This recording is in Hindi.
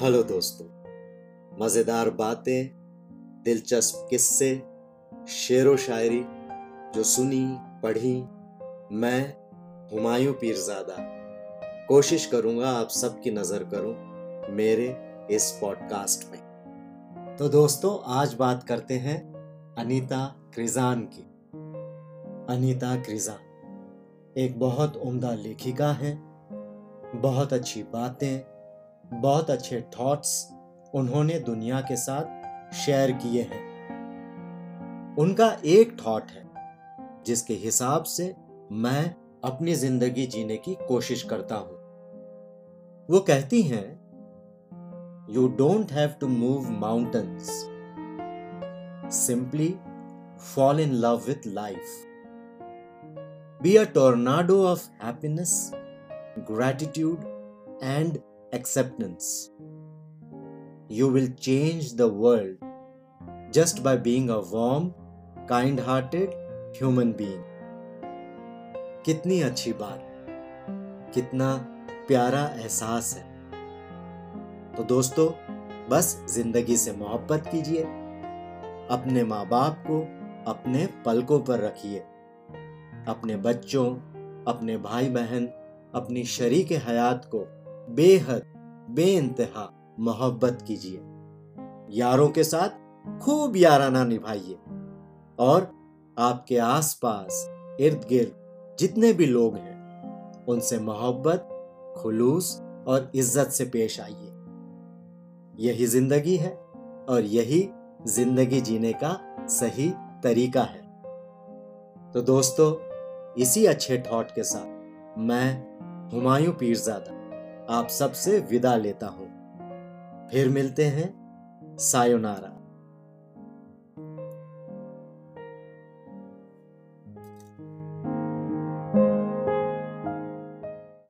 हेलो दोस्तों, मज़ेदार बातें, दिलचस्प किस्से, शेर व शायरी, जो सुनी, पढ़ी, मैं, हुमायूं पीरजादा। कोशिश करूँगा आप सबकी नज़र करूँ मेरे इस पॉडकास्ट में। तो दोस्तों, आज बात करते हैं अनीता क्रिजान की। अनीता क्रिजान एक बहुत उम्दा लेखिका है, बहुत अच्छी बातें बहुत अच्छे थॉट्स उन्होंने दुनिया के साथ शेयर किए हैं। उनका एक थॉट है, जिसके हिसाब से मैं अपनी ज़िंदगी जीने की कोशिश करता हूँ। वो कहती हैं you don't have to move mountains simply fall in love with life be a tornado of happiness gratitude and acceptance. You will change the world just by being a warm, kind hearted human being. कितनी अच्छी बात कितना प्यारा एहसास है तो दोस्तों बस ज़िंदगी से मोहब्बत कीजिए अपने माँ बाप को अपने पलकों पर रखिए अपने बच्चों अपने भाई बहन अपनी शरीक हयात को बेहद बेइंतहा मोहब्बत कीजिए। यारों के साथ खूब याराना निभाइए। और आपके आसपास इर्द गिर्द जितने भी लोग हैं, उनसे मोहब्बत, खुलूस और इज़्ज़त से पेश आइए। यही ज़िंदगी है और यही ज़िंदगी जीने का सही तरीका है। तो दोस्तों, इसी अच्छे थॉट के साथ मैं हुमायूं पीरजादा। आप सबसे विदा लेता हूँ। फिर मिलते हैं। सायोनारा।